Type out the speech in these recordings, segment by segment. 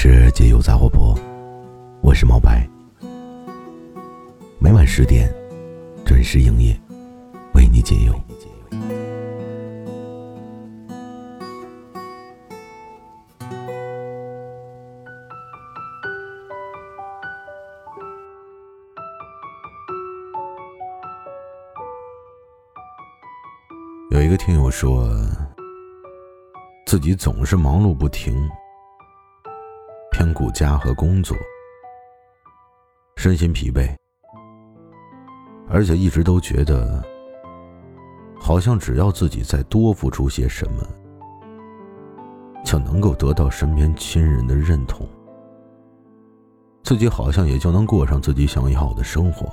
是解忧杂货铺，我是毛白。每晚十点准时营业，为你解忧。有一个听友说，自己总是忙碌不停。顾家和工作，身心疲惫，而且一直都觉得，好像只要自己再多付出些什么，就能够得到身边亲人的认同，自己好像也就能过上自己想要的生活。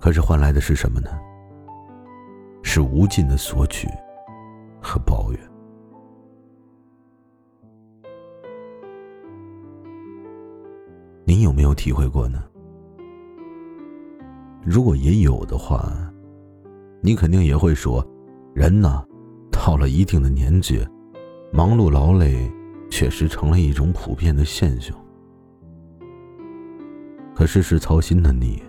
可是换来的是什么呢？是无尽的索取和抱怨。有没有体会过呢？如果也有的话，你肯定也会说，人呢，到了一定的年纪，忙碌劳累确实成了一种普遍的现象。可事事操心的你，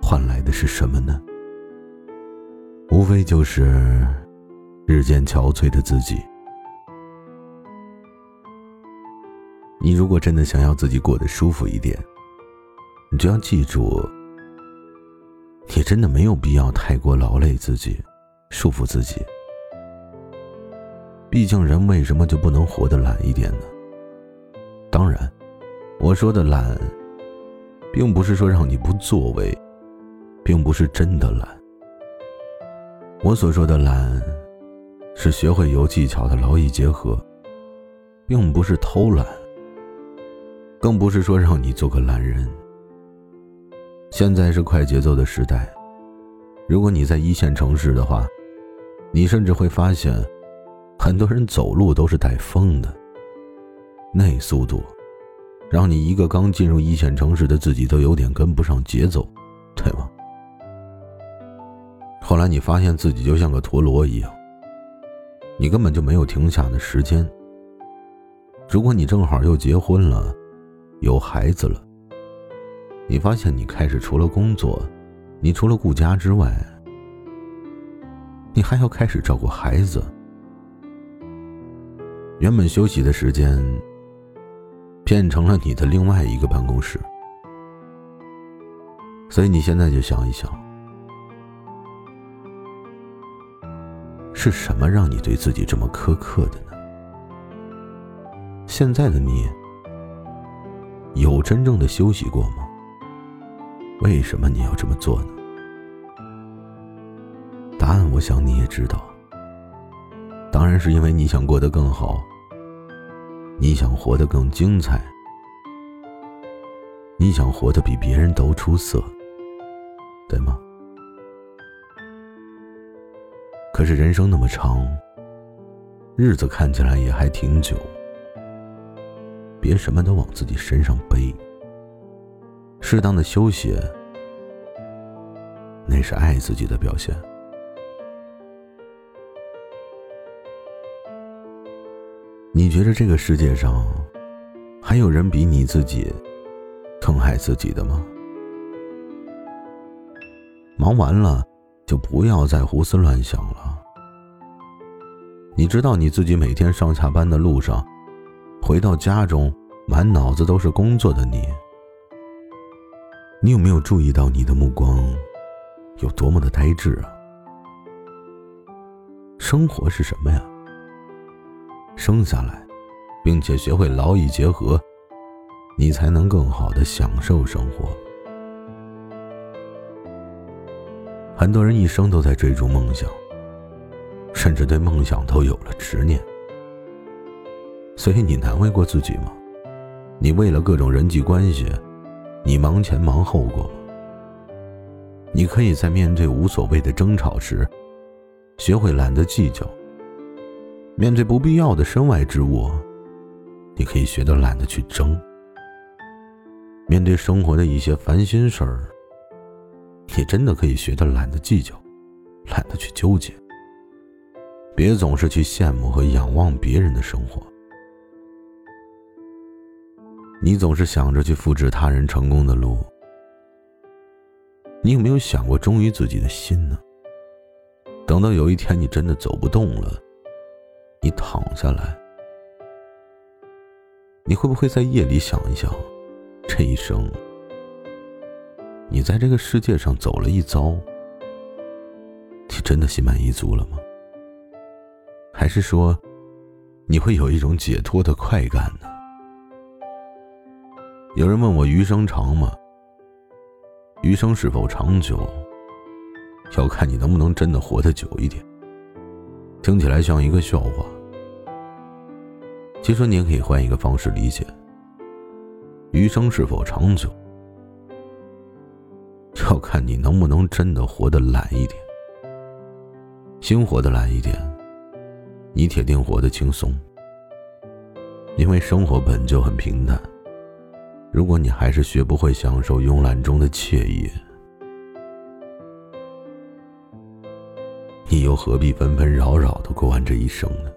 换来的是什么呢？无非就是日渐憔悴的自己。你如果真的想要自己过得舒服一点，你就要记住，你真的没有必要太过劳累自己，束缚自己。毕竟人为什么就不能活得懒一点呢？当然，我说的懒，并不是说让你不作为，并不是真的懒。我所说的懒，是学会有技巧的劳逸结合，并不是偷懒。更不是说让你做个懒人。现在是快节奏的时代，如果你在一线城市的话，你甚至会发现，很多人走路都是带风的。那速度，让你一个刚进入一线城市的自己都有点跟不上节奏，对吗？后来你发现自己就像个陀螺一样，你根本就没有停下的时间。如果你正好又结婚了。有孩子了，你发现你开始除了工作，你除了顾家之外，你还要开始照顾孩子。原本休息的时间，变成了你的另外一个办公室。所以你现在就想一想，是什么让你对自己这么苛刻的呢？现在的你。有真正的休息过吗？为什么你要这么做呢？答案我想你也知道。当然是因为你想过得更好，你想活得更精彩，你想活得比别人都出色，对吗？可是人生那么长，日子看起来也还挺久。别什么都往自己身上背。适当的休息，那是爱自己的表现。你觉得这个世界上还有人比你自己更爱自己的吗？忙完了就不要再胡思乱想了。你知道你自己每天上下班的路上。回到家中，满脑子都是工作的你，你有没有注意到你的目光有多么的呆滞啊？生活是什么呀？生下来，并且学会劳逸结合，你才能更好的享受生活。很多人一生都在追逐梦想，甚至对梦想都有了执念。所以你难为过自己吗？你为了各种人际关系，你忙前忙后过吗？你可以在面对无所谓的争吵时，学会懒得计较；面对不必要的身外之物，你可以学得懒得去争；面对生活的一些烦心事儿，你真的可以学得懒得计较，懒得去纠结。别总是去羡慕和仰望别人的生活。你总是想着去复制他人成功的路，你有没有想过忠于自己的心呢？等到有一天你真的走不动了，你躺下来，你会不会在夜里想一想，这一生你在这个世界上走了一遭，你真的心满意足了吗？还是说，你会有一种解脱的快感呢？有人问我余生长吗？余生是否长久，要看你能不能真的活得久一点。听起来像一个笑话，其实你也可以换一个方式理解：余生是否长久，要看你能不能真的活得懒一点。心活得懒一点，你铁定活得轻松，因为生活本就很平淡。如果你还是学不会享受慵懒中的惬意，你又何必纷纷扰扰的过完这一生呢？